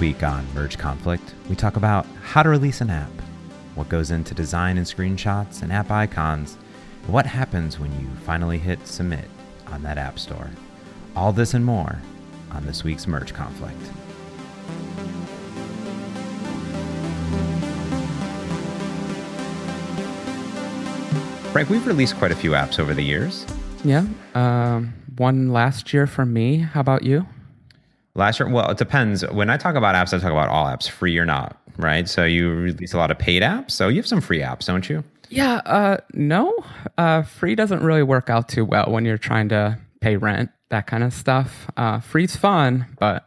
Week on Merge Conflict, we talk about how to release an app, what goes into design and screenshots and app icons, and what happens when you finally hit submit on that app store. All this and more on this week's Merge Conflict. Frank, we've released quite a few apps over the years. Yeah. Um, one last year for me. How about you? Last year, well, it depends. When I talk about apps, I talk about all apps, free or not, right? So you release a lot of paid apps. So you have some free apps, don't you? Yeah. Uh, no. Uh, free doesn't really work out too well when you're trying to pay rent, that kind of stuff. Uh, free's fun, but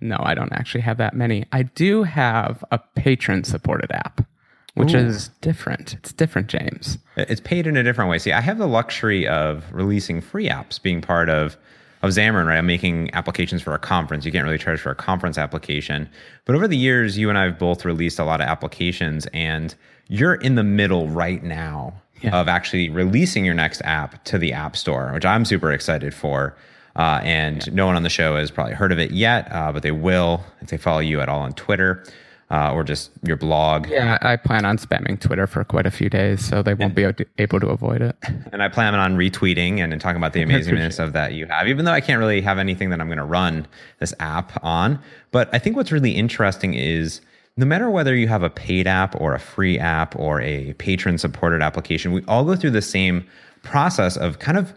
no, I don't actually have that many. I do have a Patreon supported app which Ooh. is different. It's different, James. It's paid in a different way. See, I have the luxury of releasing free apps, being part of of Xamarin, right? I'm making applications for a conference. You can't really charge for a conference application. But over the years, you and I have both released a lot of applications, and you're in the middle right now yeah. of actually releasing your next app to the App Store, which I'm super excited for. Uh, and yeah. no one on the show has probably heard of it yet, uh, but they will if they follow you at all on Twitter uh, or just your blog. Yeah, I plan on spamming Twitter for quite a few days, so they won't and, be able to avoid it. And I plan on retweeting and, and talking about the amazingness of that you have, even though I can't really have anything that I'm going to run this app on. But I think what's really interesting is no matter whether you have a paid app or a free app or a Patreon supported application, we all go through the same process of kind of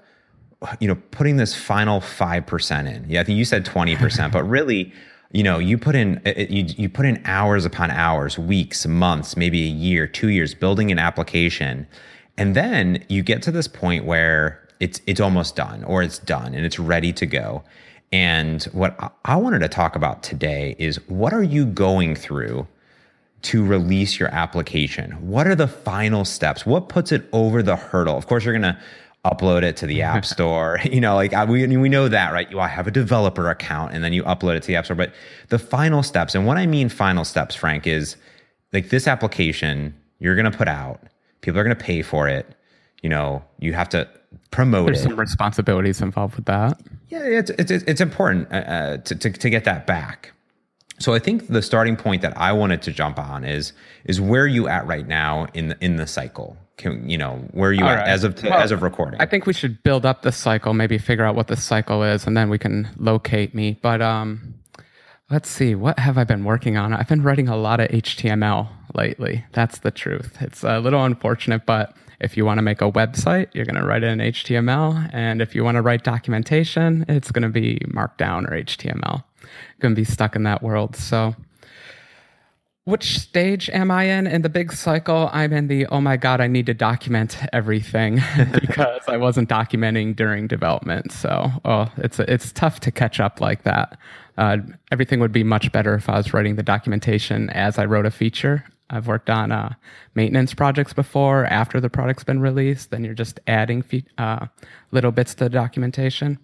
you know putting this final 5% in. Yeah, I think you said 20%, but really you know you put in uh, uh, you, you put in hours upon hours weeks months maybe a year two years building an application. And then you get to this point where it's it's almost done or it's done and it's ready to go. And what i wanted to talk about today is what are you going through to release your application? What are the final steps? What puts it over the hurdle? Of course you're going to upload it to the app store. you know, like I, we we know that, right? You have a developer account and then you upload it to the app store. But the final steps, and what I mean final steps, Frank, is like this application you're going to put out. People are going to pay for it. You know, you have to promote There's it. some responsibilities involved with that. Yeah, it's it's it's important uh, uh, to, to to get that back. So I think the starting point that I wanted to jump on is is where you at right now in the in the cycle. Can, you know where you All at right. as of t- well, as of recording? I think we should build up the cycle, maybe figure out what the cycle is, and then we can locate me. But um, let's see, what have I been working on? I've been writing a lot of HTML lately. That's the truth. It's a little unfortunate, but if you want to make a website, you're going to write it in HTML, and if you want to write documentation, it's going to be Markdown or HTML. Going to be stuck in that world. So which stage am I in in the big cycle? I'm in the oh my god, I need to document everything because I wasn't documenting during development. So, oh, it's it's tough to catch up like that. Uh, everything would be much better if I was writing the documentation as I wrote a feature. I've worked on uh, maintenance projects before after the product's been released. Then you're just adding fe- uh, little bits to the documentation.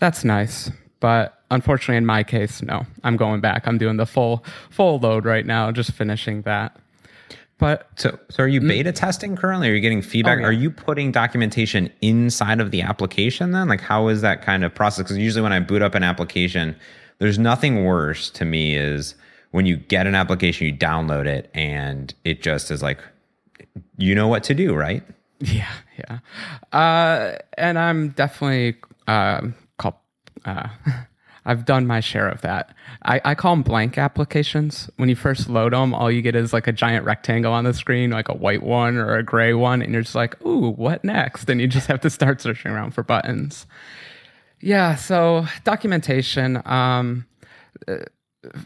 That's nice, but unfortunately, in my case, no. I'm going back. I'm doing the full full load right now, just finishing that. But so, so are you mm. beta testing currently? Are you getting feedback? Oh, yeah. Are you putting documentation inside of the application then? Like, how is that kind of process? Because usually when I boot up an application, there's nothing worse to me is when you get an application, you download it, and it just is like, you know what to do, right? Yeah, yeah. Uh, and I'm definitely uh, called. Uh, I've done my share of that. I, I call them blank applications. When you first load them, all you get is like a giant rectangle on the screen, like a white one or a gray one, and you're just like, ooh, what next? And you just have to start searching around for buttons. Yeah, so documentation. Um, uh,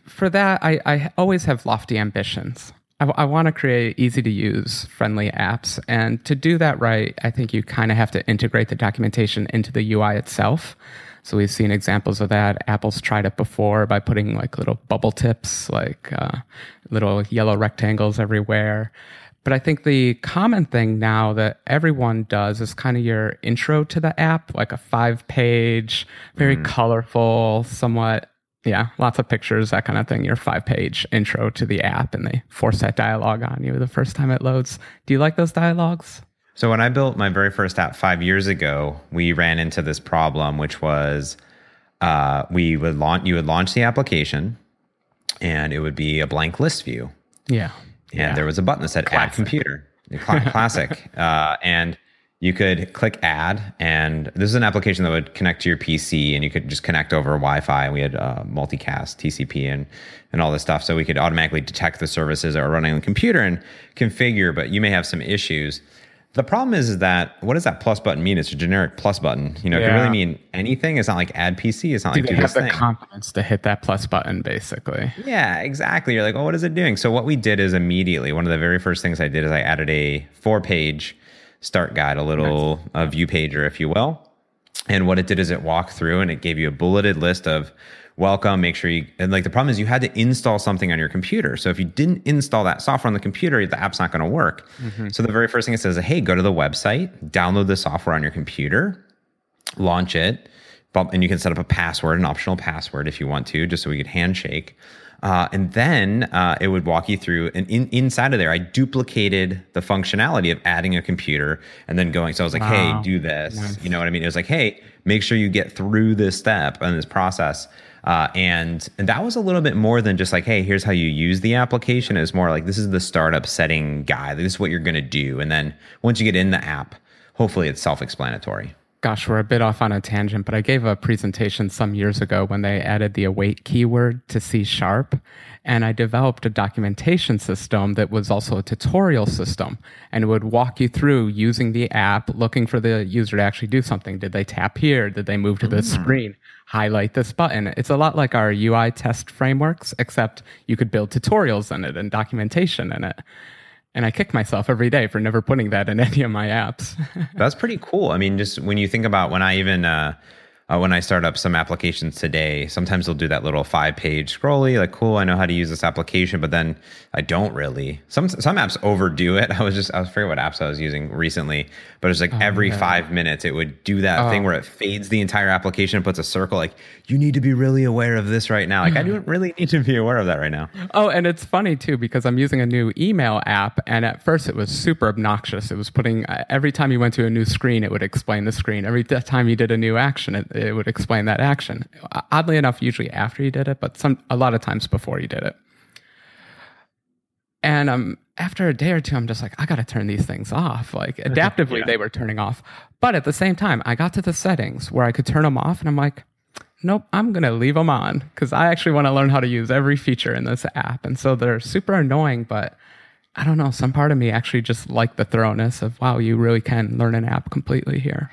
for that, I, I always have lofty ambitions. I, I want to create easy to use, friendly apps. And to do that right, I think you kind of have to integrate the documentation into the UI itself. So we've seen examples of that. Apple's tried it before by putting like little bubble tips, like uh, little yellow rectangles everywhere. But I think the common thing now that everyone does is kind of your intro to the app, like a five page, very mm. colorful, somewhat, yeah, lots of pictures, that kind of thing. Your five page intro to the app, and they force that dialogue on you the first time it loads. Do you like those dialogues? So when I built my very first app five years ago, we ran into this problem, which was uh, we would launch you would launch the application, and it would be a blank list view. Yeah. And yeah. there was a button that said Classic. add computer. Classic. uh, and you could click add, and this is an application that would connect to your PC, and you could just connect over Wi-Fi. And we had uh, multicast, TCP, and and all this stuff, so we could automatically detect the services that are running on the computer and configure. But you may have some issues. The problem is, is that what does that plus button mean? It's a generic plus button. You know, it can really mean anything. It's not like add PC. It's not Do like they do have the thing. confidence to hit that plus button, basically? Yeah, exactly. You're like, oh, what is it doing? So what we did is immediately one of the very first things I did is I added a four page start guide, a little a view pager, if you will. And what it did is it walked through and it gave you a bulleted list of welcome. Make sure you and like the problem is you had to install something on your computer. So if you didn't install that software on the computer, the app's not going to work. So the very first thing it says, hey, go to the website, download the software on your computer, launch it, and you can set up a password, an optional password if you want to, just so we could handshake. Uh, and then uh, it would walk you through, and in, inside of there, I duplicated the functionality of adding a computer and then going. So I was like, Wow. "Hey, do this." You know what I mean? It was like, "Hey, make sure you get through this step and this process." Uh, and and that was a little bit more than just like, "Hey, here's how you use the application." It was more like this is the startup setting guide. This is what you're going to do, and then once you get in the app, hopefully it's self-explanatory. Gosh, we're a bit off on a tangent, but I gave a presentation some years ago when they added the await keyword to C sharp. And I developed a documentation system that was also a tutorial system and it would walk you through using the app, looking for the user to actually do something. Did they tap here? Did they move to this screen? Highlight this button. It's a lot like our UI test frameworks, except you could build tutorials in it and documentation in it. And I kick myself every day for never putting that in any of my apps. That's pretty cool. I mean, just when you think about when I even uh, uh, when I start up some applications today, sometimes they'll do that little five page scrolly, like, cool, I know how to use this application, but then I don't really. Some some apps overdo it. I was just I was forget what apps I was using recently, but it's like every five minutes it would do that thing where it fades the entire application and puts a circle. Like, you need to be really aware of this right now. Like, I don't really need to be aware of that right now. Oh, and it's funny too because I'm using a new email app, and at first it was super obnoxious. It was putting uh, every time you went to a new screen, it would explain the screen. Every time you did a new action, it, it would explain that action. Oddly enough, usually after you did it, but some a lot of times before you did it. And um, after a day or two, I'm just like, I got to turn these things off. Like adaptively, they were turning off. But at the same time, I got to the settings where I could turn them off, and I'm like, nope, I'm going to leave them on because I actually want to learn how to use every feature in this app. And so they're super annoying, but I don't know. Some part of me actually just like the thoroughness of, wow, you really can learn an app completely here.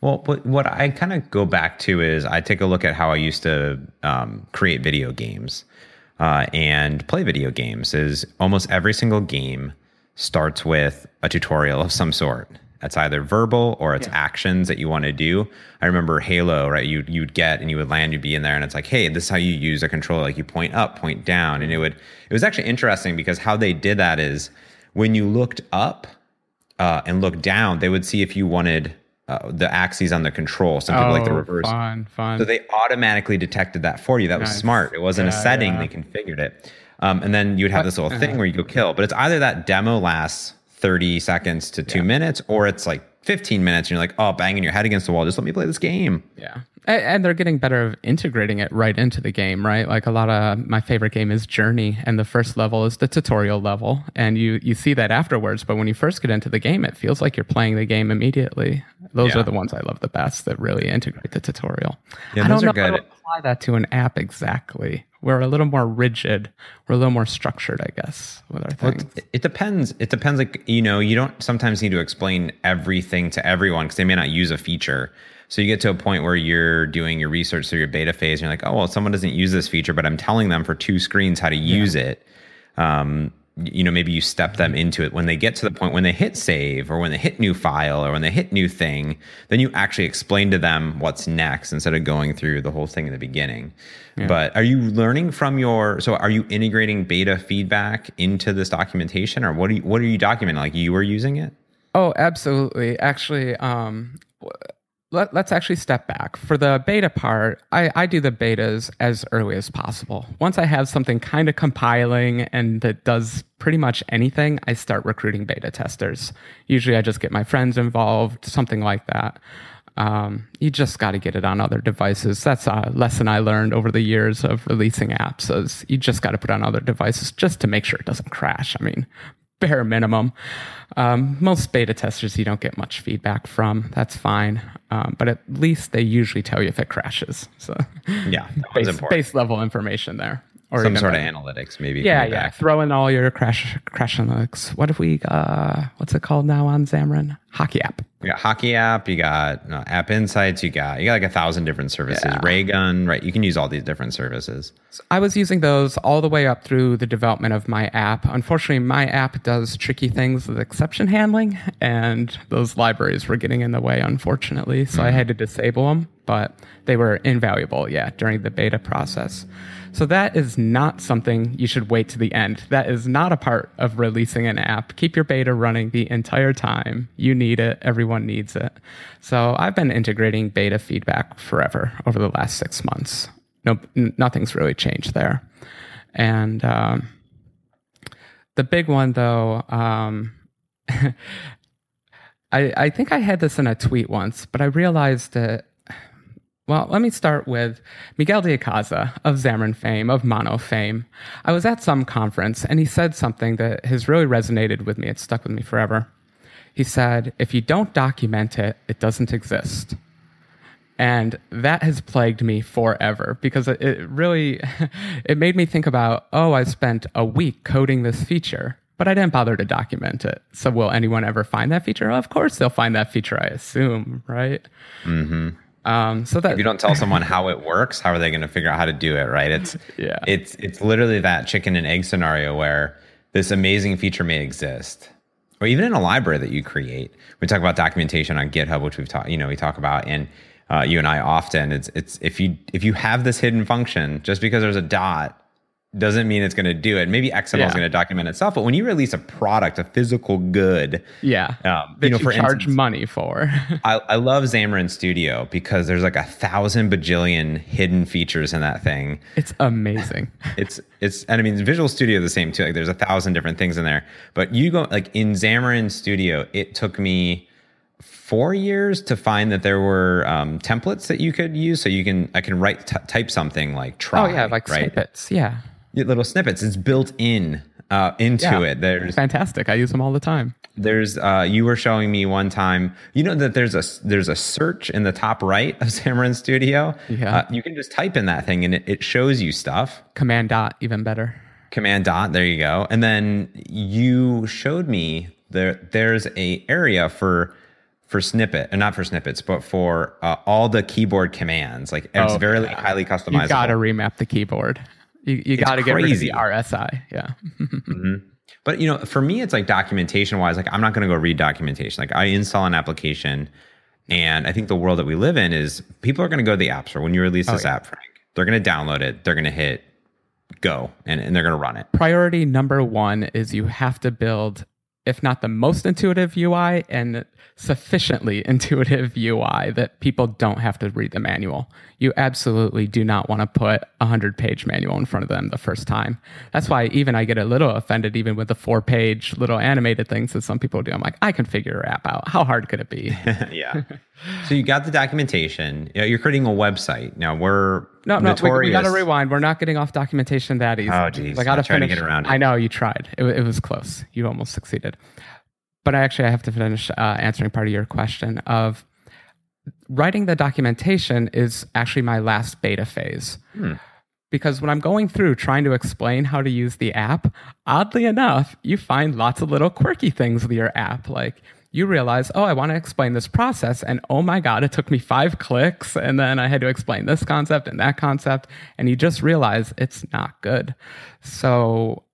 Well, what, what I kind of go back to is I take a look at how I used to um, create video games uh, and play video games. Is almost every single game starts with a tutorial of some sort. It's either verbal or it's actions that you want to do. I remember Halo, right? You you'd get and you would land, you'd be in there, and it's like, hey, this is how you use a controller. Like you point up, point down, and it would. It was actually interesting because how they did that is when you looked up uh, and looked down, they would see if you wanted uh, the axes on the control. Some people like the reverse. Oh, Fun, fun. So they automatically detected that for you. That was smart. It wasn't a setting; yeah. they configured it. Um, and then you'd have this little uh-huh. thing where you go kill. But it's either that demo lasts thirty seconds to two minutes, or it's like fifteen minutes, and you're like, oh, banging your head against the wall. Just let me play this game. Yeah. And, and they're getting better of integrating it right into the game, right? Like a lot of my favorite game is Journey, and the first level is the tutorial level, and you you see that afterwards. But when you first get into the game, it feels like you're playing the game immediately. Those Yeah. are the ones I love the best that really integrate the tutorial. Yeah, I those don't are know how good. to apply that to an app exactly. We're a little more rigid. We're a little more structured, I guess, with our Well, things. it, it depends. It depends. Like you know, you don't sometimes need to explain everything to everyone because they may not use a feature. So you get to a point where you're doing your research through your beta phase, and you're like, oh well, someone doesn't use this feature, but I'm telling them for two screens how to use it. Um, you know, maybe you step them into it when they get to the point when they hit save or when they hit new file or when they hit new thing, then you actually explain to them what's next instead of going through the whole thing in the beginning. But are you learning from your so are you integrating beta feedback into this documentation or what are you what are you documenting? Like you were using it? Oh, absolutely. Actually, um, let, let's actually step back. For the beta part, I, I do the betas as early as possible. Once I have something kind of compiling and that does pretty much anything, I start recruiting beta testers. Usually I just get my friends involved, something like that. um, you just got to get it on other devices. That's a lesson I learned over the years of releasing apps. Is you just got to put on other devices just to make sure it doesn't crash. I mean, bare minimum. Um, most beta testers you don't get much feedback from. That's fine, um, but at least they usually tell you if it crashes. So yeah, base, base level information there or some sort of analytics, maybe. Yeah, yeah. Back. Throw in all your crash crash analytics. What if we? Uh, what's it called now on Xamarin? HockeyApp. You got HockeyApp. You got uh, App Insights. You got you got like a thousand different services. Yeah. Raygun, right? You can use all these different services. So I was using those all the way up through the development of my app. Unfortunately, my app does tricky things with exception handling, and those libraries were getting in the way. Unfortunately, so mm-hmm. I had to disable them. But they were invaluable, yeah, during the beta process. So that is not something you should wait to the end. That is not a part of releasing an app. Keep your beta running the entire time. You need it. Everyone needs it. So I've been integrating beta feedback forever over the last six months. No, nothing's really changed there. And um, the big one, though, um, I, I think I had this in a tweet once, but I realized that well, let me start with Miguel de Icaza of Xamarin fame, of Mono fame. I was at some conference and he said something that has really resonated with me. It stuck with me forever. He said, if you don't document it, it doesn't exist. And that has plagued me forever because it really it made me think about, oh, I spent a week coding this feature, but I didn't bother to document it. So will anyone ever find that feature? Well, of course they'll find that feature, I assume, right? Mm-hmm. Um, so that if you don't tell someone how it works, how are they going to figure out how to do it? Right? It's yeah. It's it's literally that chicken and egg scenario where this amazing feature may exist, or even in a library that you create. We talk about documentation on GitHub, which we've talked. You know, we talk about and uh, you and I often. It's it's if you if you have this hidden function, just because there's a dot doesn't mean it's going to do it. Maybe XML yeah. is going to document itself, but when you release a product, a physical good, yeah, um, you know, you for charge instance, money for. I, I love Xamarin Studio because there's like a thousand bajillion hidden features in that thing. It's amazing. it's it's and I mean Visual Studio the same too. Like there's a thousand different things in there, but you go like in Xamarin Studio, it took me four years to find that there were um, templates that you could use. So you can I can write t- type something like try. Oh yeah, like right? snippets. Yeah little snippets. It's built in uh, into yeah, it. There's fantastic. I use them all the time. There's uh, you were showing me one time. You know that there's a there's a search in the top right of Xamarin Studio. Yeah, uh, you can just type in that thing and it, it shows you stuff. Command dot even better. Command dot. There you go. And then you showed me there there's a area for for snippet and not for snippets but for uh, all the keyboard commands like it's oh, very yeah. highly customizable you gotta remap the keyboard you, you got to get rid of the RSI. Yeah. mm-hmm. But you know, for me, it's like documentation wise. Like I'm not going to go read documentation. Like I install an application, and I think the world that we live in is people are going to go to the app store when you release oh, this yeah. app, Frank. They're going to download it. They're going to hit go, and, and they're going to run it. Priority number one is you have to build, if not the most intuitive UI, and sufficiently intuitive UI that people don't have to read the manual you absolutely do not want to put a 100 page manual in front of them the first time. That's why even I get a little offended, even with the four page little animated things that some people do. I'm like, I can figure your app out. How hard could it be? yeah. so you got the documentation. You're creating a website. Now we're no, no, we, we got to rewind. We're not getting off documentation that easy. Oh, geez. I got to finish. Get around it. I know you tried. It, it, was close. You almost succeeded. But I actually, I have to finish uh, answering part of your question of writing the documentation is actually my last beta phase. Hmm. Because when I'm going through trying to explain how to use the app, oddly enough, you find lots of little quirky things with your app. Like you realize, oh, I want to explain this process. And oh my God, it took me five clicks. And then I had to explain this concept and that concept. And you just realize it's not good. So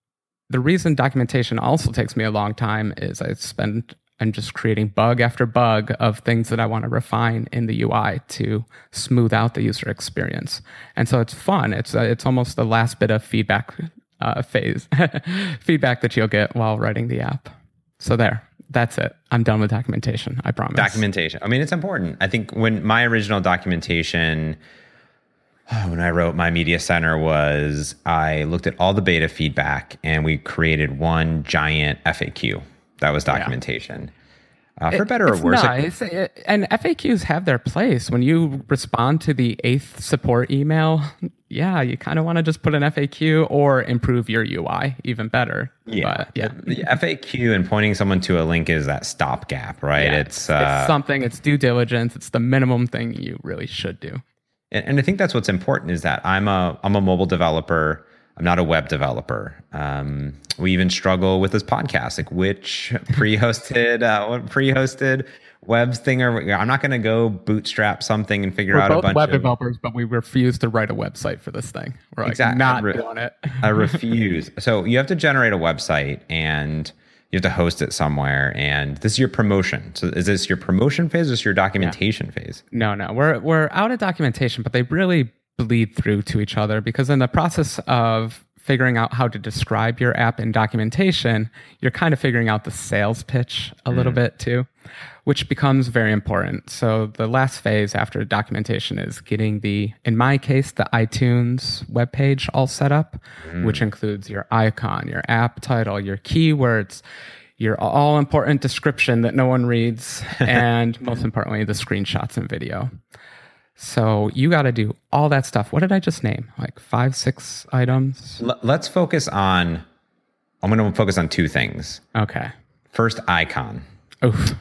the reason documentation also takes me a long time is I spend I'm just creating bug after bug of things that I want to refine in the UI to smooth out the user experience. And so it's fun. It's uh, it's almost the last bit of feedback uh, phase, feedback that you'll get while writing the app. So there, that's it. I'm done with documentation. I promise. Documentation. I mean, it's important. I think when my original documentation when I wrote my media center was I looked at all the beta feedback and we created one giant FAQ that was documentation. Uh, for better or worse. nice. It- and FAQs have their place. When you respond to the eighth support email, yeah, you kind of want to just put an FAQ or improve your UI even better. yeah, But, yeah. The FAQ and pointing someone to a link is that stopgap, right? Yeah, It's, uh, it's something. It's due diligence. It's the minimum thing you really should do. and, and I think that's what's important is that I'm a I'm a mobile developer. I'm not a web developer. Um, we even struggle with this podcast, like which pre-hosted, uh, what pre-hosted web thing are we, I'm not going to go bootstrap something and figure We're out a bunch web of. Web developers, but we refuse to write a website for this thing. We're like Exact- not re- doing it. I refuse. So you have to generate a website and you have to host it somewhere. And this is your promotion. So is this your promotion phase or is this your documentation phase? No, no, we're we're out of documentation, but they really bleed through to each other because in the process of figuring out how to describe your app in documentation, you're kind of figuring out the sales pitch a little mm. bit too, which becomes very important. So the last phase after documentation is getting the, in my case, the iTunes webpage all set up, mm. which includes your icon, your app title, your keywords, your all important description that no one reads, and most importantly, the screenshots and video. So you got to do all that stuff. What did I just name? Like five, six items? L- let's focus on, I'm going to focus on two things. Okay. First, icon. Oof.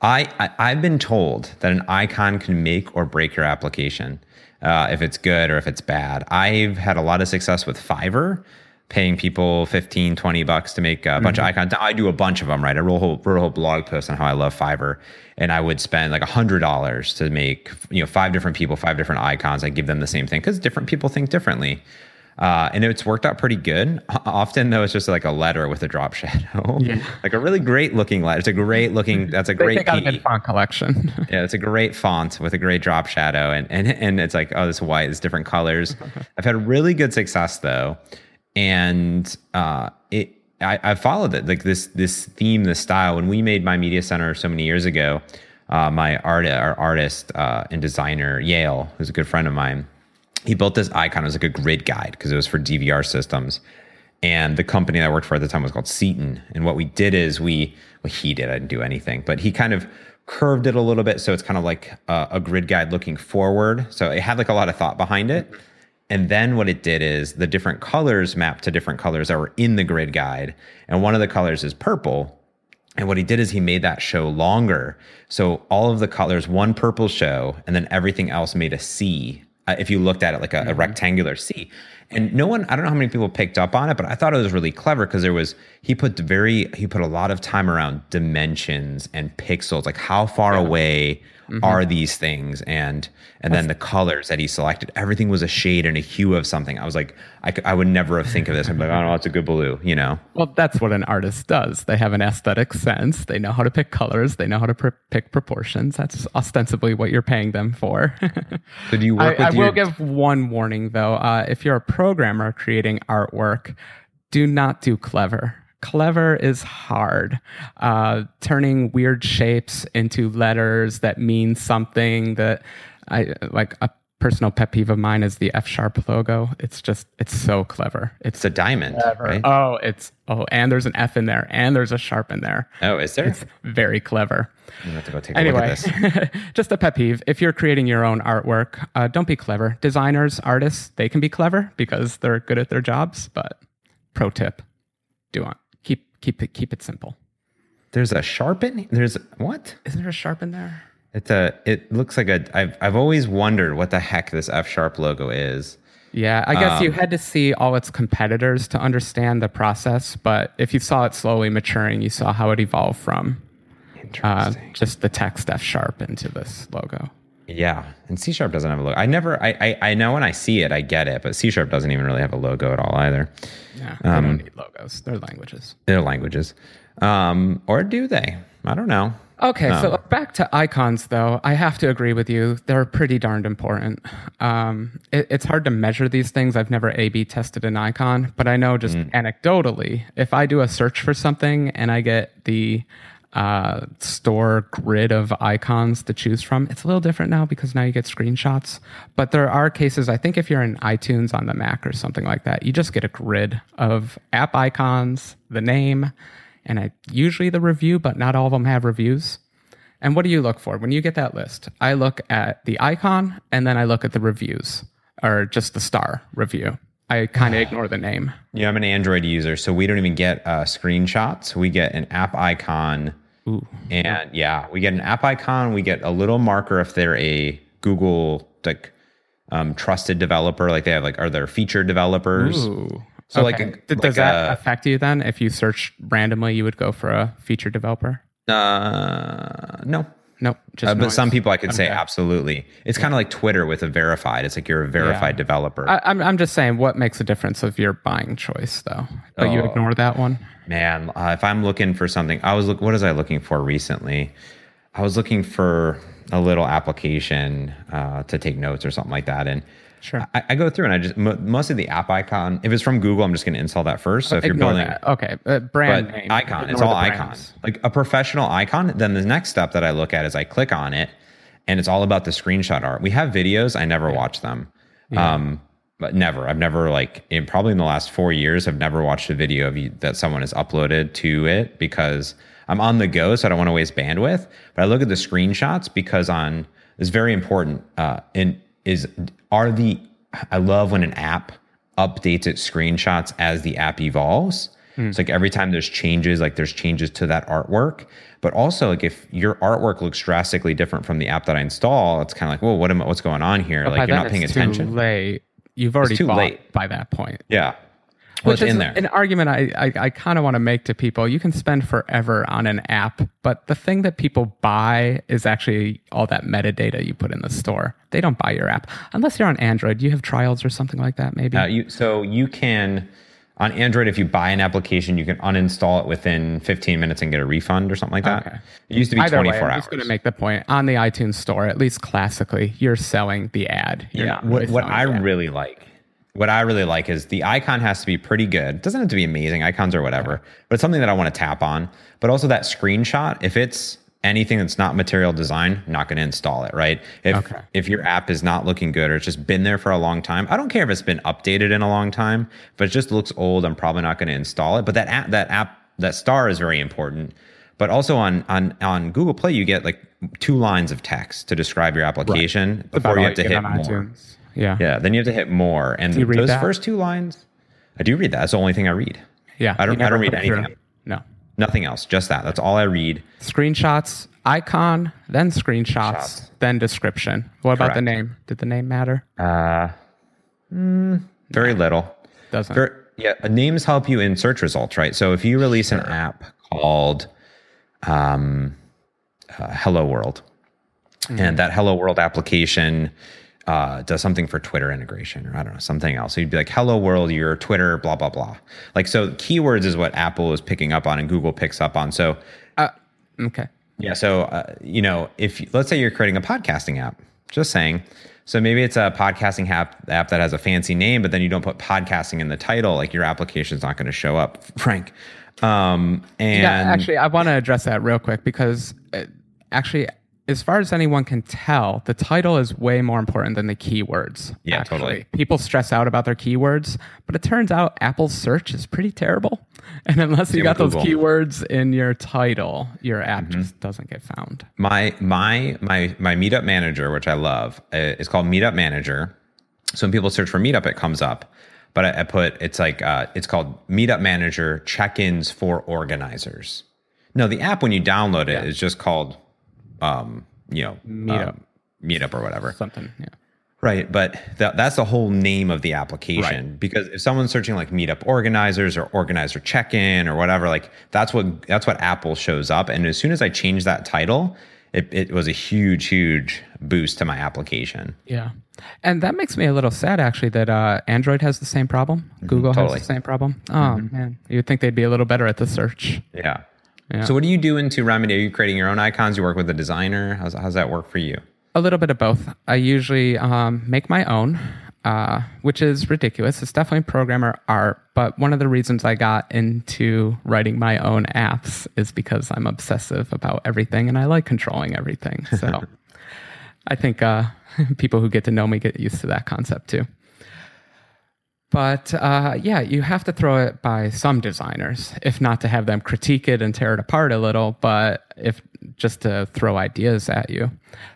I, I I've been told that an icon can make or break your application uh, if it's good or if it's bad. I've had a lot of success with Fiverr, paying people 15, 20 bucks to make a bunch of icons. I do a bunch of them, right? I wrote a whole, wrote a whole blog post on how I love Fiverr, and I would spend like a hundred dollars to make you know five different people, five different icons. I give them the same thing because different people think differently. Uh, and it's worked out pretty good. Often though, it's just like a letter with a drop shadow, Yeah. like a really great looking letter. It's a great looking. That's a They great think I'm key. font collection. Yeah, it's a great font with a great drop shadow, and and and it's like oh, this white, it's different colors. I've had really good success though, and uh, it I, I followed it like this this theme, this style. When we made my media center so many years ago, uh, my art our artist uh, and designer Yale, who's a good friend of mine, he built this icon. It was like a grid guide because it was for DVR systems. And the company that I worked for at the time was called Seaton. And what we did is we, well, he did, I didn't do anything, but he kind of curved it a little bit. So it's kind of like a, a grid guide looking forward. So it had like a lot of thought behind it. And then what it did is the different colors mapped to different colors that were in the grid guide. And one of the colors is purple. And what he did is he made that show longer. So all of the colors, one purple show, and then everything else made a C. Uh, if you looked at it like a, a rectangular C. And no one, I don't know how many people picked up on it, but I thought it was really clever because there was, he put very, he put a lot of time around dimensions and pixels, like how far away are these things? And, and then the colors that he selected, everything was a shade and a hue of something. I was like, I, I would never have think of this. I'm like, oh no, it's a good blue, you know? well, that's what an artist does. They have an aesthetic sense. They know how to pick colors. They know how to pr- pick proportions. That's ostensibly what you're paying them for. So do you I, with I your, will give one warning though. Uh, if you're a programmer creating artwork, do not do clever. Clever is hard. Uh, turning weird shapes into letters that mean something that I like a personal pet peeve of mine is the F sharp logo. It's just it's so clever. It's it's a diamond, right? oh, it's oh, and there's an F in there, and there's a sharp in there. Oh, is there? It's very clever. I'm gonna have to go take a look Anyway, at this. just a pet peeve. If you're creating your own artwork, uh, don't be clever. Designers, artists, they can be clever because they're good at their jobs. But pro tip: do on keep it keep it simple. There's a sharpen. There's what? Isn't there a sharp in there? It's a. It looks like a. I've I've always wondered what the heck this F sharp logo is. Yeah, I guess you Um, had to see all its competitors to understand the process. But if you saw it slowly maturing, you saw how it evolved from uh, just the text F sharp into this logo. Yeah, and C sharp doesn't have a logo. I never. I, I I know when I see it, I get it, but C sharp doesn't even really have a logo at all either. Yeah, they Um, don't need logos. They're languages. They're languages, um, or do they? I don't know. Okay, so back to icons, though. I have to agree with you. They're pretty darned important. Um, it, it's hard to measure these things. I've never A B tested an icon, but I know just anecdotally, if I do a search for something and I get the uh, store grid of icons to choose from, it's a little different now because now you get screenshots. But there are cases, I think if you're in iTunes on the Mac or something like that, you just get a grid of app icons, the name, and I usually the review, but not all of them have reviews. And what do you look for when you get that list? I look at the icon and then I look at the reviews or just the star review. I kind of ignore the name. Yeah, I'm an Android user, so we don't even get uh, screenshots. We get an app icon. Ooh. And yeah, we get an app icon. We get a little marker if they're a Google like um, trusted developer, like they have like are there feature developers. Ooh. So Okay. like, a, Th- like does that a- affect you then? If you search randomly, you would go for a feature developer? uh, no, Nope. Just Uh, but noise. some people I could say absolutely. It's kind of like Twitter with a verified. It's like you're a verified developer. I, I'm, I'm just saying, what makes a difference of your buying choice, though? But you Oh. ignore that one. Man, uh, if I'm looking for something, I was look. What was I looking for recently? I was looking for a little application uh, to take notes or something like that, and Sure. I, I go through and I just mo- most of the app icon. If it's from Google, I'm just going to install that first. So if you're building, that. Okay. Uh, brand name. icon, it's all the icon. Like a professional icon. Then the next step that I look at is I click on it, and it's all about the screenshot art. We have videos. I never watch them. Um, but never. I've never like in probably in the last four years, I've never watched a video of you that someone has uploaded to it because I'm on the go, so I don't want to waste bandwidth. But I look at the screenshots because on it's very important. Uh, and is are the I love when an app updates its screenshots as the app evolves. Hmm. It's like every time there's changes, like there's changes to that artwork. But also, like if your artwork looks drastically different from the app that I install, it's kind of like, well, what am I, what's going on here? Oh, by like you're not paying it's attention. Too late. You've already too bought late. by that point. Yeah. Well, Which it's is in there. an argument I, I, I kind of want to make to people. You can spend forever on an app, but the thing that people buy is actually all that metadata you put in the store. They don't buy your app unless you're on Android. You have trials or something like that, maybe. Uh, you, so you can on Android, if you buy an application, you can uninstall it within 15 minutes and get a refund or something like that. Okay. It used to be Either 24 way, I'm hours. just going to make the point on the iTunes store, at least classically, you're selling the ad. You're yeah. What, what I really like, what I really like is the icon has to be pretty good. It doesn't have to be amazing. Icons or whatever, but it's something that I want to tap on. But also that screenshot, if it's anything that's not material design, not going to install it. Right. If Okay. if your app is not looking good or it's just been there for a long time, I don't care if it's been updated in a long time. If it just looks old, I'm probably not going to install it. But that app, that app, that star is very important. But also on on on Google Play, you get like two lines of text to describe your application About before you have to hit more. iTunes. Yeah. Yeah, then you have to hit more, and those that? first two lines, I do read that. That's the only thing I read. Yeah. I don't- I don't read put it through. anything. No. Nothing else, just that. That's all I read. Screenshots, icon, then screenshots, Shots. then description. What about the name? Did the name matter? Uh, mm, very little. Doesn't. Ver- yeah, names help you in search results, right? So if you release an app called um, uh, Hello World, Mm-hmm. and that Hello World application uh, does something for Twitter integration, or I don't know, something else. So you'd be like, Hello World, your Twitter, blah, blah, blah. Like, so keywords is what Apple is picking up on and Google picks up on. So Uh, okay. Yeah. So, uh, you know, if let's say you're creating a podcasting app, just saying. So maybe it's a podcasting app, app that has a fancy name, but then you don't put podcasting in the title, like your application's not going to show up, Frank. Um, and Yeah, actually, I want to address that real quick because uh, actually, as far as anyone can tell, the title is way more important than the keywords. Yeah, actually. totally. People stress out about their keywords, but it turns out Apple's search is pretty terrible. And unless you got those Google. keywords in your title, your app Mm-hmm. just doesn't get found. my my my my Meetup Manager, which I love, uh, is called Meetup Manager. So when people search for Meetup, it comes up. But I, I put it's like uh, it's called Meetup Manager check-ins for organizers. No, the app when you download it is just called, um, you know, Meetup. um, Meetup or whatever. Something. Yeah. Right, but that, that's the whole name of the application. Because if someone's searching like Meetup organizers or organizer check-in or whatever, like that's what that's what Apple shows up. And as soon as I changed that title, it, it was a huge, huge boost to my application. Yeah. And that makes me a little sad actually that uh, Android has the same problem. Google totally. has the same problem. Oh man. You'd think they'd be a little better at the search. Yeah. Yeah. So what do you do into Remedy? Are you creating your own icons? You work with a designer? How's how's that work for you? A little bit of both. I usually um, make my own, uh, which is ridiculous. It's definitely programmer art, but one of the reasons I got into writing my own apps is because I'm obsessive about everything and I like controlling everything. So I think uh, people who get to know me get used to that concept too. But uh, yeah, you have to throw it by some designers, if not to have them critique it and tear it apart a little, but if just to throw ideas at you.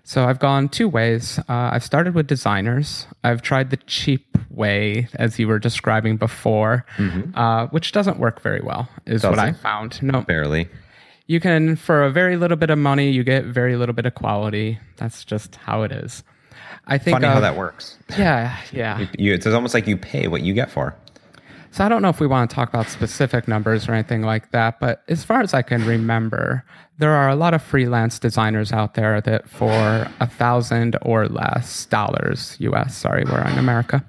So I've gone two ways. Uh, I've started with designers. I've tried the cheap way, as you were describing before, mm-hmm. uh, which doesn't work very well, is doesn't. what I found. No, barely. You can, for a very little bit of money, you get very little bit of quality. That's just how it is. I think funny uh, how that works. Yeah, yeah. You, you, it's almost like you pay what you get for. So I don't know if we want to talk about specific numbers or anything like that, but as far as I can remember, there are a lot of freelance designers out there that for a thousand or less dollars US, sorry, we're in America,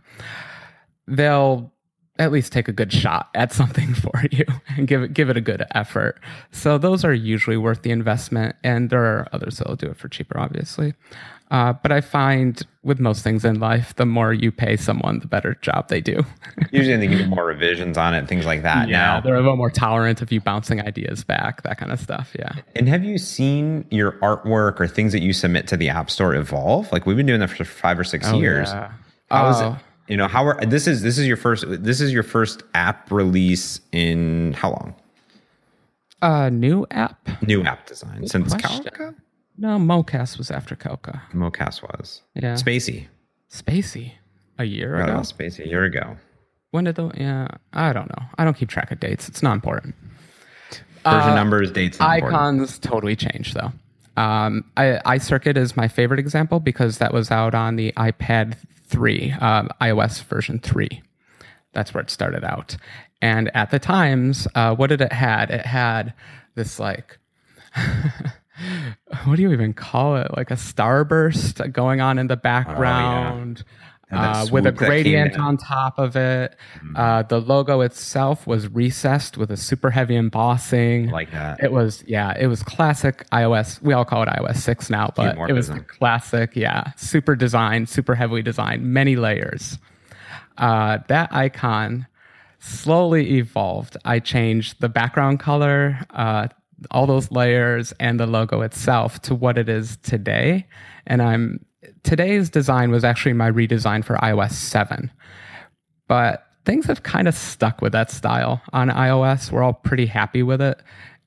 they'll at least take a good shot at something for you and give it give it a good effort. So those are usually worth the investment, and there are others that'll do it for cheaper, obviously. Uh, but I find with most things in life, the more you pay someone, the better job they do. Usually they give you more revisions on it, things like that. Yeah, now. they're a little more tolerant of you bouncing ideas back, that kind of stuff. Yeah. And have you seen your artwork or things that you submit to the App Store evolve? Like we've been doing that for five or six oh, years. Yeah. How oh. is it? You know, how are this is this is your first this is your first app release in how long? Uh new app? New app design Good since Calca? No, Mocast was after Calca. Mocast was. Yeah. Spacey. Spacey. A year ago. Spacey a year ago. When did the yeah? I don't know. I don't keep track of dates. It's not important. Version uh, numbers, dates. Icons important. totally changed though. Um, I, iCircuit is my favorite example because that was out on the iPad 3, um, iOS version 3. That's where it started out. And at the times, uh, what did it had? It had this like what do you even call it? Like a starburst going on in the background. Oh, yeah. Uh, with a gradient on top of it. Mm-hmm. Uh, the logo itself was recessed with a super heavy embossing. Like that. It was, yeah, it was classic iOS. We all call it iOS 6 now, but it was classic, yeah. Super design, super heavily designed, many layers. Uh, that icon slowly evolved. I changed the background color uh, all those layers and the logo itself to what it is today. And I'm today's design was actually my redesign for iOS 7. But things have kind of stuck with that style on iOS. We're all pretty happy with it.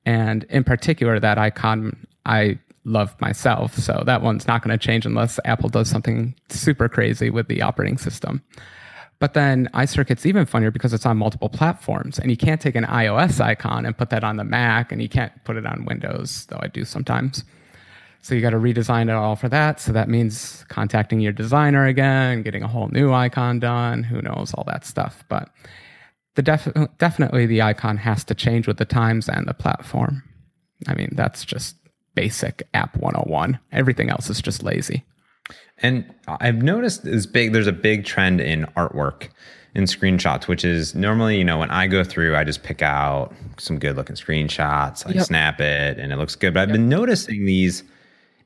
And in particular, that icon I love myself. So that one's not going to change unless Apple does something super crazy with the operating system. But then iCircuit's even funnier because it's on multiple platforms, and you can't take an iOS icon and put that on the Mac, and you can't put it on Windows, though I do sometimes. So you got to redesign it all for that. So that means contacting your designer again, getting a whole new icon done. Who knows all that stuff? But the def- definitely the icon has to change with the times and the platform. I mean, that's just basic app 101. Everything else is just lazy. And I've noticed this big there's a big trend in artwork in screenshots, which is normally, you know, when I go through, I just pick out some good looking screenshots, I yep. snap it and it looks good. But I've yep. been noticing these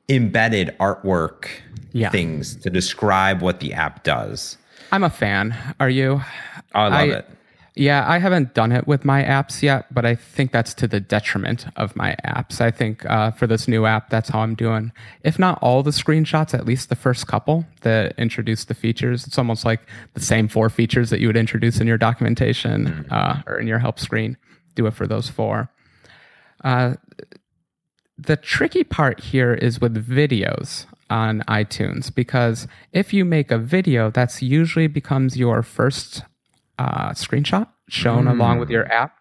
embedded artwork yeah. things to describe what the app does. I'm a fan. Are you? Oh, I love I, it. Yeah, I haven't done it with my apps yet, but I think that's to the detriment of my apps. I think uh, for this new app, that's how I'm doing. If not all the screenshots, at least the first couple that introduce the features. It's almost like the same four features that you would introduce in your documentation mm-hmm. uh, or in your help screen. Do it for those four. Uh, the tricky part here is with videos on iTunes because if you make a video, that's usually becomes your first uh, screenshot shown mm. along with your app.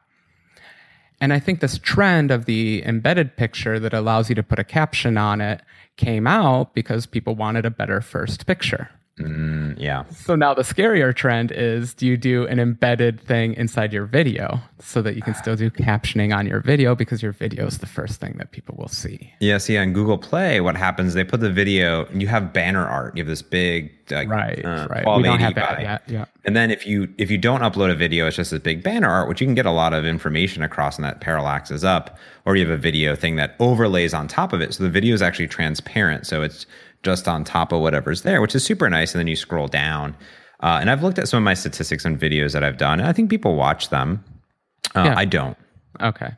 And I think this trend of the embedded picture that allows you to put a caption on it came out because people wanted a better first picture. Mm, yeah. So now the scarier trend is do you do an embedded thing inside your video so that you can still do captioning on your video because your video is the first thing that people will see? Yeah. See, on Google Play, what happens, they put the video, and you have banner art. You have this big, like, right, uh, right. We don't have that yet. Yeah. And then if you if you don't upload a video, it's just this big banner art, which you can get a lot of information across and that parallax is up. Or you have a video thing that overlays on top of it. So the video is actually transparent. So it's just on top of whatever's there, which is super nice. And then you scroll down. Uh, and I've looked at some of my statistics on videos that I've done, and I think people watch them. Uh, yeah. I don't. Okay.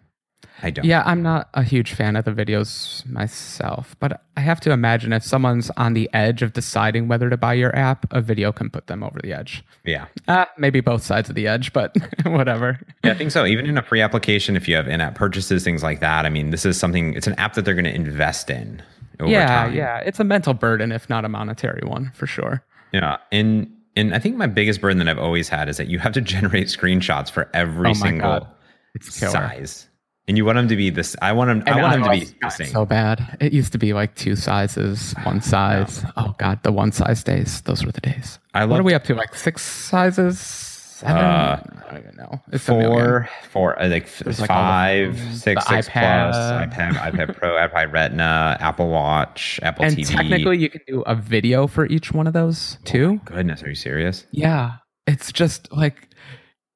I don't. Yeah, I'm not a huge fan of the videos myself, but I have to imagine if someone's on the edge of deciding whether to buy your app, a video can put them over the edge. Yeah. Uh, maybe both sides of the edge, but whatever. Yeah, I think so. Even in a free application, if you have in-app purchases, things like that. I mean, this is something. It's an app that they're going to invest in. Over yeah, time. yeah. It's a mental burden, if not a monetary one, for sure. Yeah, and and I think my biggest burden that I've always had is that you have to generate screenshots for every Oh single God. It's killer. size, and you want them to be this. I want them. I And want them to be the same. so bad. It used to be like two sizes, one size. Oh god, the one size days. Those were the days. I what are loved- we up to? Like six sizes? Seven? Uh, I don't even know. It's. Four, four, uh, like, f- like five, phones, six, the six plus, iPad. iPad, iPad Pro, iPad Retina, Apple Watch, Apple And TV. technically, you can do a video for each one of those too. Goodness, are you serious? Yeah, it's just like,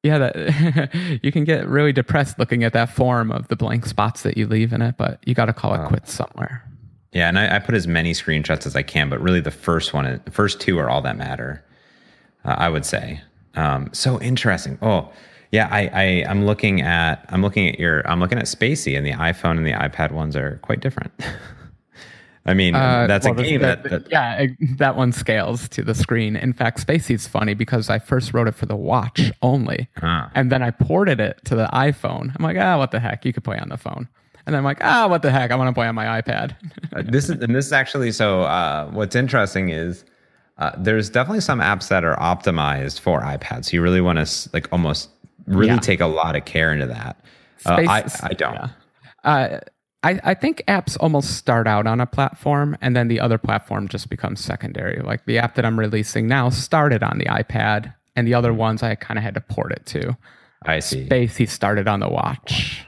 yeah, that you can get really depressed looking at that form of the blank spots that you leave in it, but you got to call it quits somewhere. Yeah, and I, I put as many screenshots as I can, but really the first one, the first two are all that matter. Uh, I would say. Um, so interesting. Oh, yeah. I, I I'm looking at I'm looking at your I'm looking at Spacey, and the iPhone and the iPad ones are quite different. I mean, Uh, that's well, a game that, the- that yeah, that one scales to the screen. In fact, Spacey's funny because I first wrote it for the watch only, Ah. and then I ported it to the iPhone. I'm like, ah, what the heck? You could play on the phone. And I'm like, ah, what the heck? I want to play on my iPad. Uh, this is and this is actually so. Uh, what's interesting is uh, there's definitely some apps that are optimized for iPads. So you really want to like almost really Yeah. take a lot of care into that. Uh, I I don't. yeah. I, I think apps almost start out on a platform and then the other platform just becomes secondary. Like the app that I'm releasing now started on the iPad, and the other ones I kind of had to port it to. I see. Spacey started on the watch.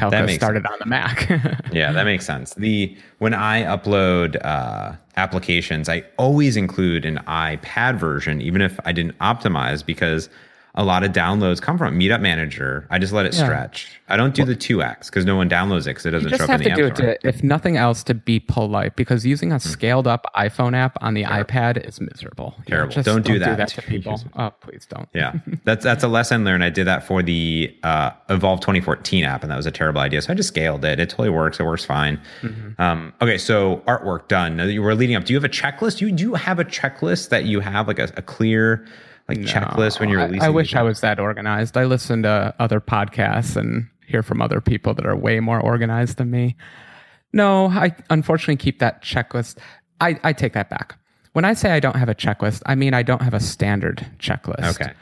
Makes started on the Mac. Yeah, that makes sense. The when I upload uh, applications, I always include an iPad version, even if I didn't optimize, because a lot of downloads come from Meetup Manager. I just let it Yeah. stretch. I don't do the two X because no one downloads it because it doesn't you show just up in have the to App do it to, if nothing else, to be polite because using Hmm. a scaled up iPhone app on the iPad is miserable. You Terrible. just Don't do that. to people. Oh, please don't. yeah, that's that's a lesson learned. I did that for the uh, Evolve 2014 app, and that was a terrible idea. So I just scaled it. It totally works. It works fine. Mm-hmm. Um, okay, so artwork done. Now that you were leading up, do you have a checklist? Do you do you have a checklist that you have like a, a clear like checklist when you're releasing? I, wish I was that organized. I listen to other podcasts and hear from other people that are way more organized than me. No, I unfortunately keep that checklist. I, I take that back. When I say I don't have a checklist, I mean I don't have a standard checklist. Okay.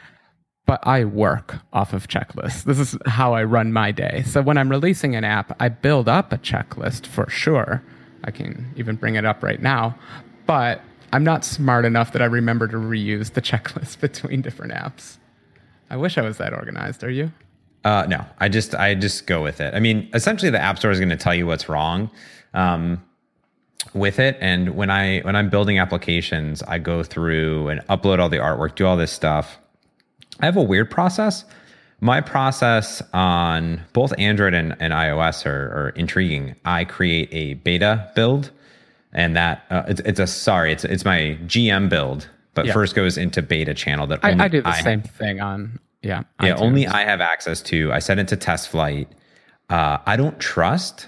But I work off of checklists. This is how I run my day. So when I'm releasing an app, I build up a checklist for sure. I can even bring it up right now. But I'm not smart enough that I remember to reuse the checklist between different apps. I wish I was that organized. Are you? Uh, no, I just I just go with it. I mean, essentially, the App Store is going to tell you what's wrong um, with it. And when I when I'm building applications, I go through and upload all the artwork, do all this stuff. I have a weird process. My process on both Android and, and iOS are, are intriguing. I create a beta build, and that uh, it's, it's a sorry, it's it's my GM build, but Yeah. first goes into beta channel that I, I do the have. same thing on yeah. Yeah, iTunes. only I have access to. I set it to test flight. Uh, I don't trust.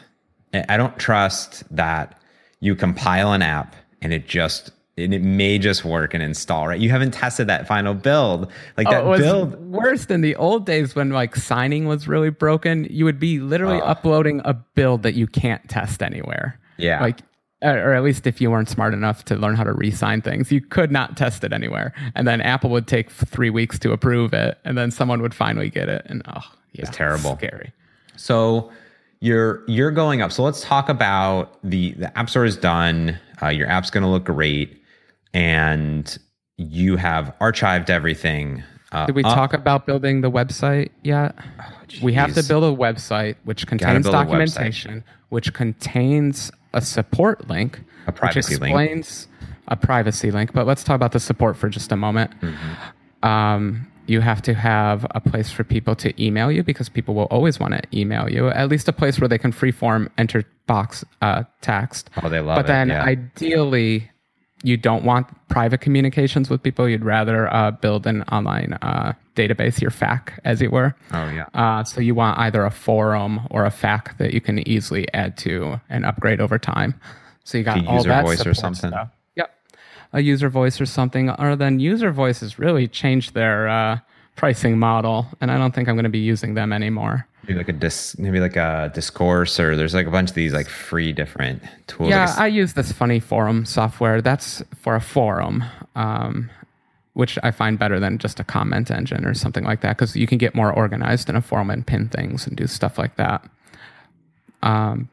I don't trust that you compile an app and it just and it may just work and install. Right? You haven't tested that final build. Like that Oh, it was build. worse than the old days when like signing was really broken. You would be literally uploading a build that you can't test anywhere. Yeah. Like, uh, or at least if you weren't smart enough to learn how to re-sign things, you could not test it anywhere. And then Apple would take three weeks to approve it, and then someone would finally get it. And oh, yeah, terrible. scary. So you're you're going up. So let's talk about the the app store is done. Uh, your app's going to look great, and you have archived everything. Uh, Did we up- talk about building the website yet? we have to build a website which contains website. documentation, which contains a support link, A privacy which link. explains a privacy link. But let's talk about the support for just a moment. Mm-hmm. Um, you have to have a place for people to email you because people will always want to email you. At least a place where they can freeform enter box uh, text. Oh, they love But it, then yeah. ideally, you don't want private communications with people. You'd rather uh, build an online uh, database, your FAQ, as it were. Oh yeah. Uh, so you want either a forum or a FAQ that you can easily add to and upgrade over time. So you got A all user that voice or something. stuff. Yep, a user voice or something. Or then user voice has really changed their uh, pricing model, and I don't think I'm going to be using them anymore. Maybe like a dis, maybe like a discourse, or there's like a bunch of these like free different tools. Yeah, I use this funny forum software. That's for a forum, um, which I find better than just a comment engine or something like that because you can get more organized in a forum and pin things and do stuff like that. Um,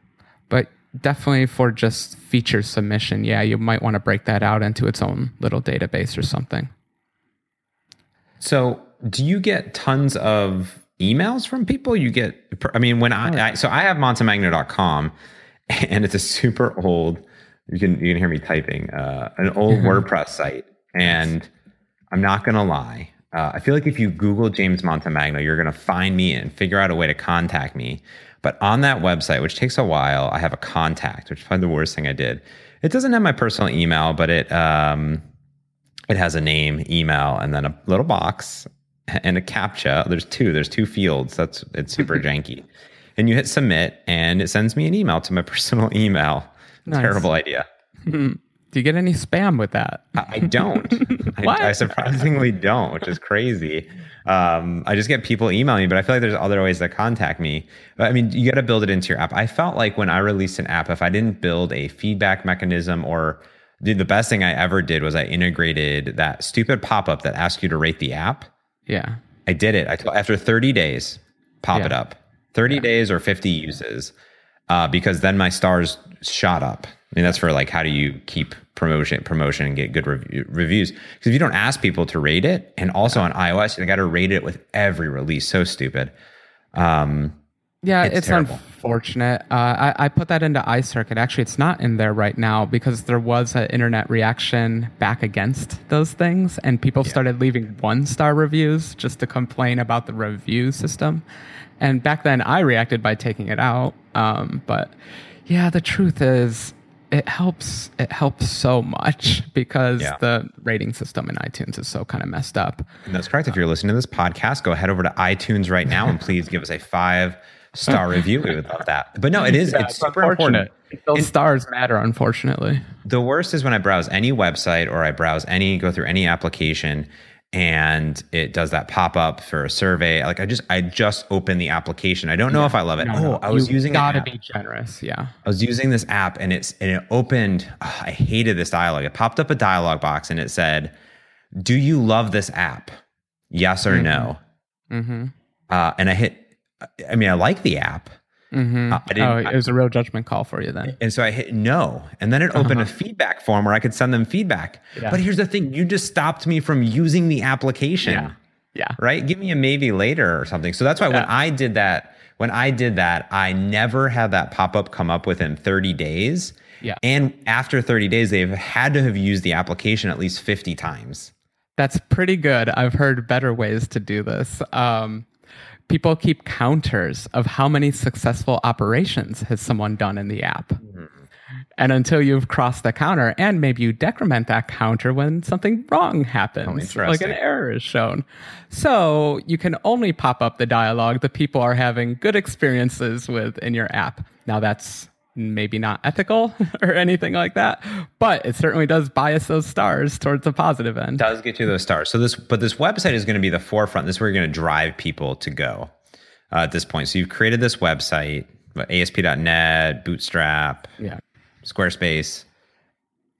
but definitely for just feature submission, yeah, you might want to break that out into its own little database or something. So, do you get tons of emails from people? You get, I mean, when I, I so I have montemagno.com and it's a super old, you can, you can hear me typing, uh, an old WordPress site. And I'm not going to lie. Uh, I feel like if you Google James Montemagno, you're going to find me and figure out a way to contact me. But on that website, which takes a while, I have a contact, which is probably the worst thing I did. It doesn't have my personal email, but it, um, it has a name, email, and then a little box and a captcha. There's two. There's two fields. That's it's super janky. And you hit submit, and it sends me an email to my personal email. Nice. Terrible idea. Do you get any spam with that? I don't. I, I surprisingly don't, which is crazy. Um, I just get people emailing me, but I feel like there's other ways to contact me. But I mean, you got to build it into your app. I felt like when I released an app, if I didn't build a feedback mechanism or dude, the best thing I ever did was I integrated that stupid pop up that asks you to rate the app. Yeah. I did it. I after 30 days, pop Yeah. it up. 30 days or 50 uses, uh, because then my stars shot up. I mean, that's for like how do you keep promotion promotion and get good review, reviews? Because if you don't ask people to rate it, and also on iOS, you got to rate it with every release. So stupid. Um, Yeah, It's it's, terrible. unfortunate. Uh, I, I put that into iCircuit. Actually, it's not in there right now because there was an internet reaction back against those things, and people started leaving one star reviews just to complain about the review system. And back then, I reacted by taking it out. Um, but yeah, the truth is, it helps. It helps so much because Yeah. the rating system in iTunes is so kind of messed up. and that's correct. If you're listening to this podcast, go head over to iTunes right now and please give us a five star review. We would love that. But no, it is. it's super important. Those stars matter, unfortunately. the worst is when I browse any website or I browse any, go through any application and it does that pop up for a survey. Like I just, I just opened the application. I don't know if I love it. No, oh, no, I was you using Gotta be generous. Yeah. I was using this app and it's, and it opened, oh, I hated this dialogue. It popped up a dialogue box and it said, do you love this app? Yes or no? Mm-hmm. Uh, and I hit, I mean, I like the app. Mm-hmm. Uh, oh, it was a real judgment call for you then. And so I hit no. And then it opened a feedback form where I could send them feedback. Uh-huh. Yeah. But here's the thing you just stopped me from using the application, Yeah. Yeah. right? Give me a maybe later or something. So that's why when I did that, when I did that, I never had that pop up come up within 30 days. Yeah. And after 30 days, they've had to have used the application at least 50 times. That's pretty good. I've heard better ways to do this. Um, people keep counters of how many successful operations has someone done in the app. Mm-hmm. And until you've crossed the counter, and maybe you decrement that counter when something wrong happens, like an error is shown. So you can only pop up the dialogue that people are having good experiences with in your app. Now that's maybe not ethical or anything like that, but it certainly does bias those stars towards the positive end. does get you those stars. So this, but this website is going to be the forefront. This is where you're going to drive people to go uh, at this point. So you've created this website, ASP.NET, Bootstrap, Yeah. Squarespace.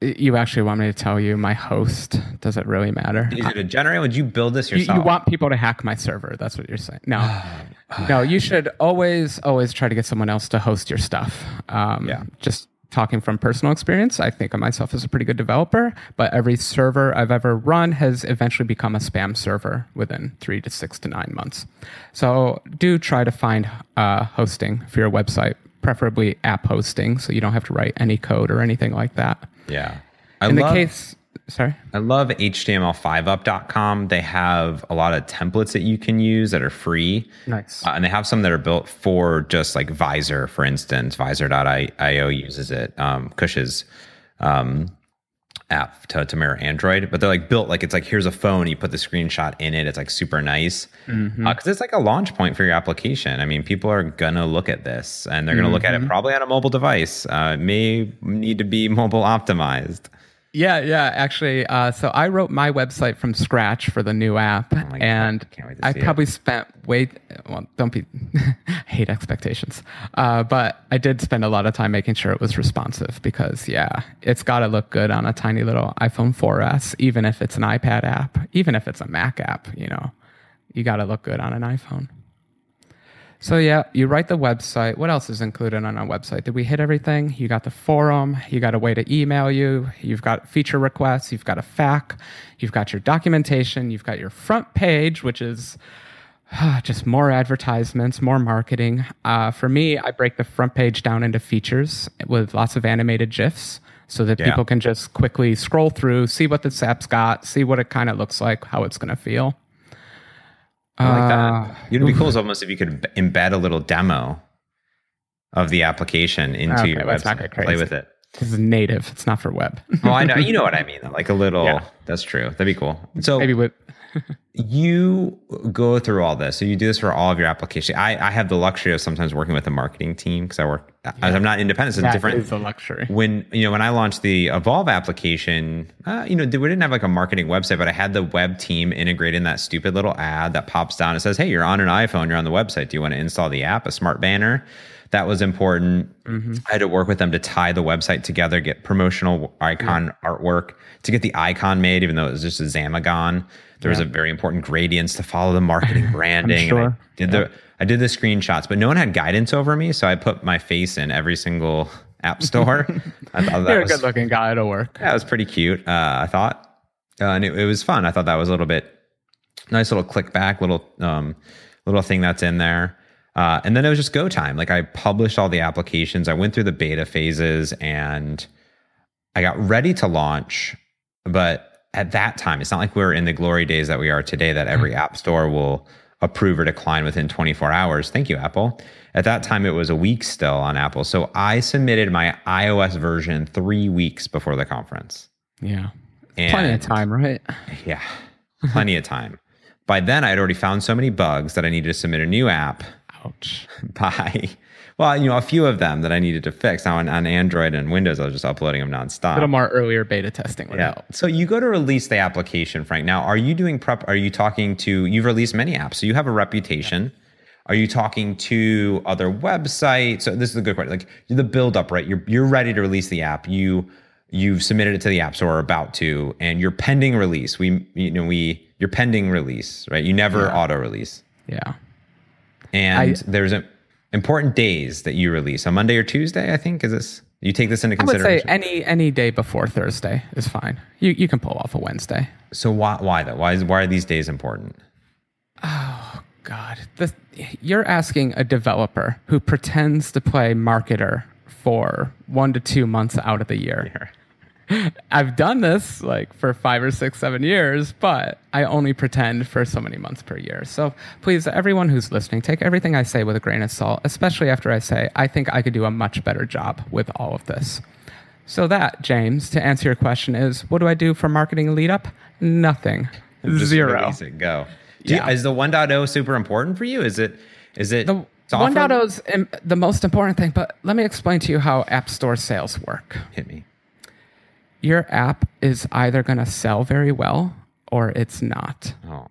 You actually want me to tell you my host? Does it really matter? Is it a generator? Would you build this You, yourself? you want people to hack my server. That's what you're saying. No, no, you should always, always try to get someone else to host your stuff. Um, Yeah. Just talking from personal experience, I think of myself as a pretty good developer, but every server I've ever run has eventually become a spam server within three to six to nine months. So do try to find uh, hosting for your website, preferably app hosting, so you don't have to write any code or anything like that. yeah. I In love, the case, sorry. I love HTML5up.com. They have a lot of templates that you can use that are free. Nice. Uh, and they have some that are built for just like Vysor, for instance. Vysor.io uses it. Um, Koush's. Um, app to, to mirror Android, but they're like built like it's like here's a phone, you put the screenshot in it, it's like super nice because mm-hmm. uh, it's like a launch point for your application. I mean, people are gonna look at this and they're gonna mm-hmm. look at it mm-hmm. probably on a mobile device. Uh, may need to be mobile optimized. Yeah, yeah. Actually, uh, so I wrote my website from scratch for the new app, oh and I probably it. spent way. Well, don't be hate expectations, uh, but I did spend a lot of time making sure it was responsive because yeah, it's got to look good on a tiny little iPhone 4S, even if it's an iPad app, even if it's a Mac app. You know, you got to look good on an iPhone. So yeah, you write the website. What else is included on a website? Did we hit everything? You got the forum. You got a way to email you. You've got feature requests. You've got a FAQ. You've got your documentation. You've got your front page, which is uh, just more advertisements, more marketing. Uh, for me, I break the front page down into features with lots of animated GIFs so that yeah. people can just quickly scroll through, see what this app's got, see what it kind of looks like, how it's going to feel. I like that. Uh, you know, it'd be cool is almost if you could embed a little demo of the application into okay, your website. Play with it. Because it's native. It's not for web. oh, I know. You know what I mean. Like a little. Yeah. That's true. That'd be cool. So maybe with. You go through all this. So you do this for all of your applications. I, I have the luxury of sometimes working with a marketing team because I work. Yeah. I'm not independent. So it's different. Is a luxury. When you know when I launched the Evolve application, uh, you know we didn't have like a marketing website, but I had the web team integrate in that stupid little ad that pops down. and says, "Hey, you're on an iPhone. You're on the website. Do you want to install the app? A smart banner." That was important. Mm-hmm. I had to work with them to tie the website together, get promotional icon yeah. artwork, to get the icon made, even though it was just a Xamagon. There yeah. was a very important gradients to follow the marketing branding. sure. I did yeah. the I did the screenshots, but no one had guidance over me, so I put my face in every single app store. I thought that You're was, a good looking guy. It'll work. That was pretty cute. Uh, I thought, uh, and it, it, was fun. I thought that was a little bit nice, little click back, little um, little thing that's in there. Uh, and then it was just go time. Like I published all the applications. I went through the beta phases, and I got ready to launch, but at that time, it's not like we're in the glory days that we are today that every app store will approve or decline within 24 hours. Thank you, Apple. At that time, it was a week still on Apple. So I submitted my iOS version three weeks before the conference. Yeah. And plenty of time, right? Yeah. Plenty of time. By then, I had already found so many bugs that I needed to submit a new app. Ouch. By well, you know, a few of them that I needed to fix. Now on, on Android and Windows, I was just uploading them nonstop. A little more earlier beta testing yeah. help. So you go to release the application, Frank. Now, are you doing prep? Are you talking to? You've released many apps, so you have a reputation. Yeah. Are you talking to other websites? So this is a good question. Like the build up, right? You're you're ready to release the app. You you've submitted it to the app store or about to, and you're pending release. We you know we you're pending release, right? You never yeah. auto release. Yeah. And I, there's a important days that you release on Monday or Tuesday. I think is this. You take this into consideration. I would say any any day before Thursday is fine. You you can pull off a Wednesday. So why why though? Why is why are these days important? Oh God, the, you're asking a developer who pretends to play marketer for one to two months out of the year. I've done this like for five or six, seven years, but I only pretend for so many months per year. So please, everyone who's listening, take everything I say with a grain of salt, especially after I say, I think I could do a much better job with all of this. So, that, James, to answer your question, is what do I do for marketing lead up? Nothing. Just Zero. It, go. yeah. You, is the 1.0 super important for you? Is it? Is it? The, 1.0 is the most important thing, but let me explain to you how App Store sales work. Hit me your app is either going to sell very well or it's not. Oh.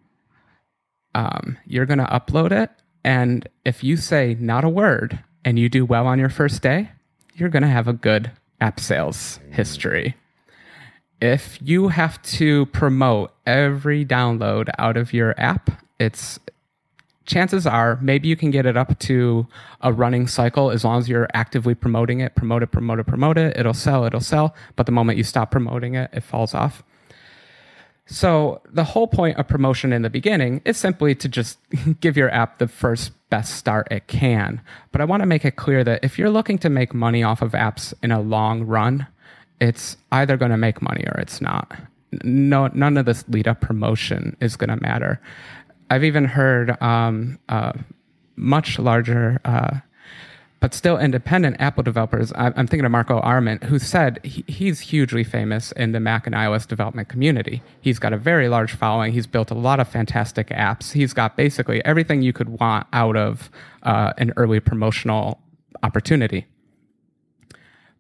Um, you're going to upload it. And if you say not a word and you do well on your first day, you're going to have a good app sales history. If you have to promote every download out of your app, it's chances are maybe you can get it up to a running cycle as long as you're actively promoting it, promote it, promote it, promote it. It'll sell, it'll sell. But the moment you stop promoting it, it falls off. So the whole point of promotion in the beginning is simply to just give your app the first best start it can. But I want to make it clear that if you're looking to make money off of apps in a long run, it's either going to make money or it's not. No, none of this lead up promotion is going to matter. I've even heard um, uh, much larger uh, but still independent Apple developers. I'm thinking of Marco Arment, who said he's hugely famous in the Mac and iOS development community. He's got a very large following. He's built a lot of fantastic apps. He's got basically everything you could want out of uh, an early promotional opportunity.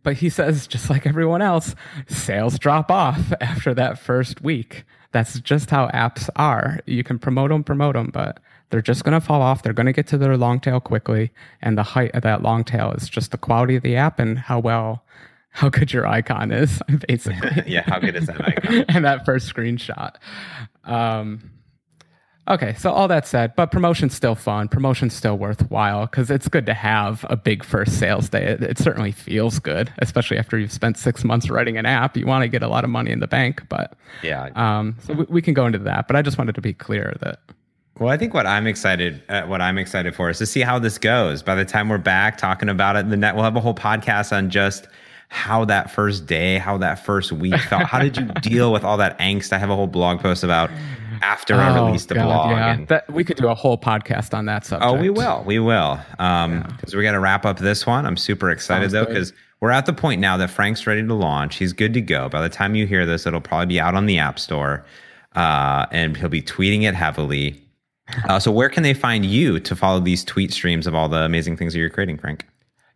But he says, just like everyone else, sales drop off after that first week. That's just how apps are. You can promote them, promote them, but they're just going to fall off. They're going to get to their long tail quickly. And the height of that long tail is just the quality of the app and how well, how good your icon is, basically. yeah, how good is that icon? and that first screenshot. Um, okay, so all that said, but promotion's still fun. Promotion's still worthwhile because it's good to have a big first sales day. It, it certainly feels good, especially after you've spent six months writing an app. You want to get a lot of money in the bank, but yeah. Um, so we, we can go into that, but I just wanted to be clear that well, I think what I'm excited, uh, what I'm excited for, is to see how this goes. By the time we're back talking about it, the net, we'll have a whole podcast on just how that first day, how that first week felt. how did you deal with all that angst? I have a whole blog post about after oh, I released the God, blog. Yeah. And, that, we could do a whole podcast on that subject. Oh, we will. We will. Um, because yeah. we got to wrap up this one. I'm super excited Sounds though, because we're at the point now that Frank's ready to launch. He's good to go. By the time you hear this, it'll probably be out on the App Store. Uh, and he'll be tweeting it heavily. Uh, so, where can they find you to follow these tweet streams of all the amazing things that you're creating, Frank?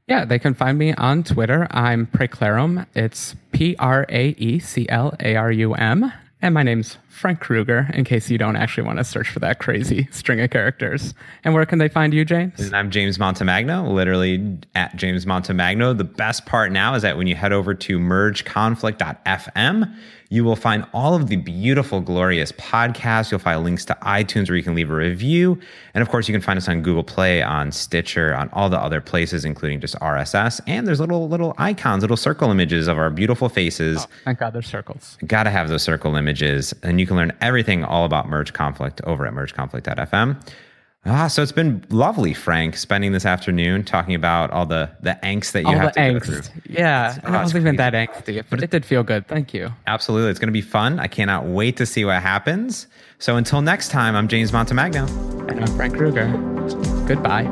Yeah, they can find me on Twitter. I'm Praeclarum. It's P R A E C L A R U M. And my name's Frank Krueger, in case you don't actually want to search for that crazy string of characters. And where can they find you, James? And I'm James Montemagno, literally at James Montemagno. The best part now is that when you head over to mergeconflict.fm, you will find all of the beautiful, glorious podcasts. You'll find links to iTunes where you can leave a review. And of course, you can find us on Google Play, on Stitcher, on all the other places, including just RSS. And there's little little icons, little circle images of our beautiful faces. Oh, thank God there's circles. Gotta have those circle images. And you can learn everything all about Merge Conflict over at mergeconflict.fm. Ah, so it's been lovely, Frank, spending this afternoon talking about all the the angst that you all have to angst. go through. Yeah, oh, it wasn't even that angsty, but it did feel good. Thank you. Absolutely, it's going to be fun. I cannot wait to see what happens. So until next time, I'm James Montemagno, and I'm Frank Krueger. Goodbye.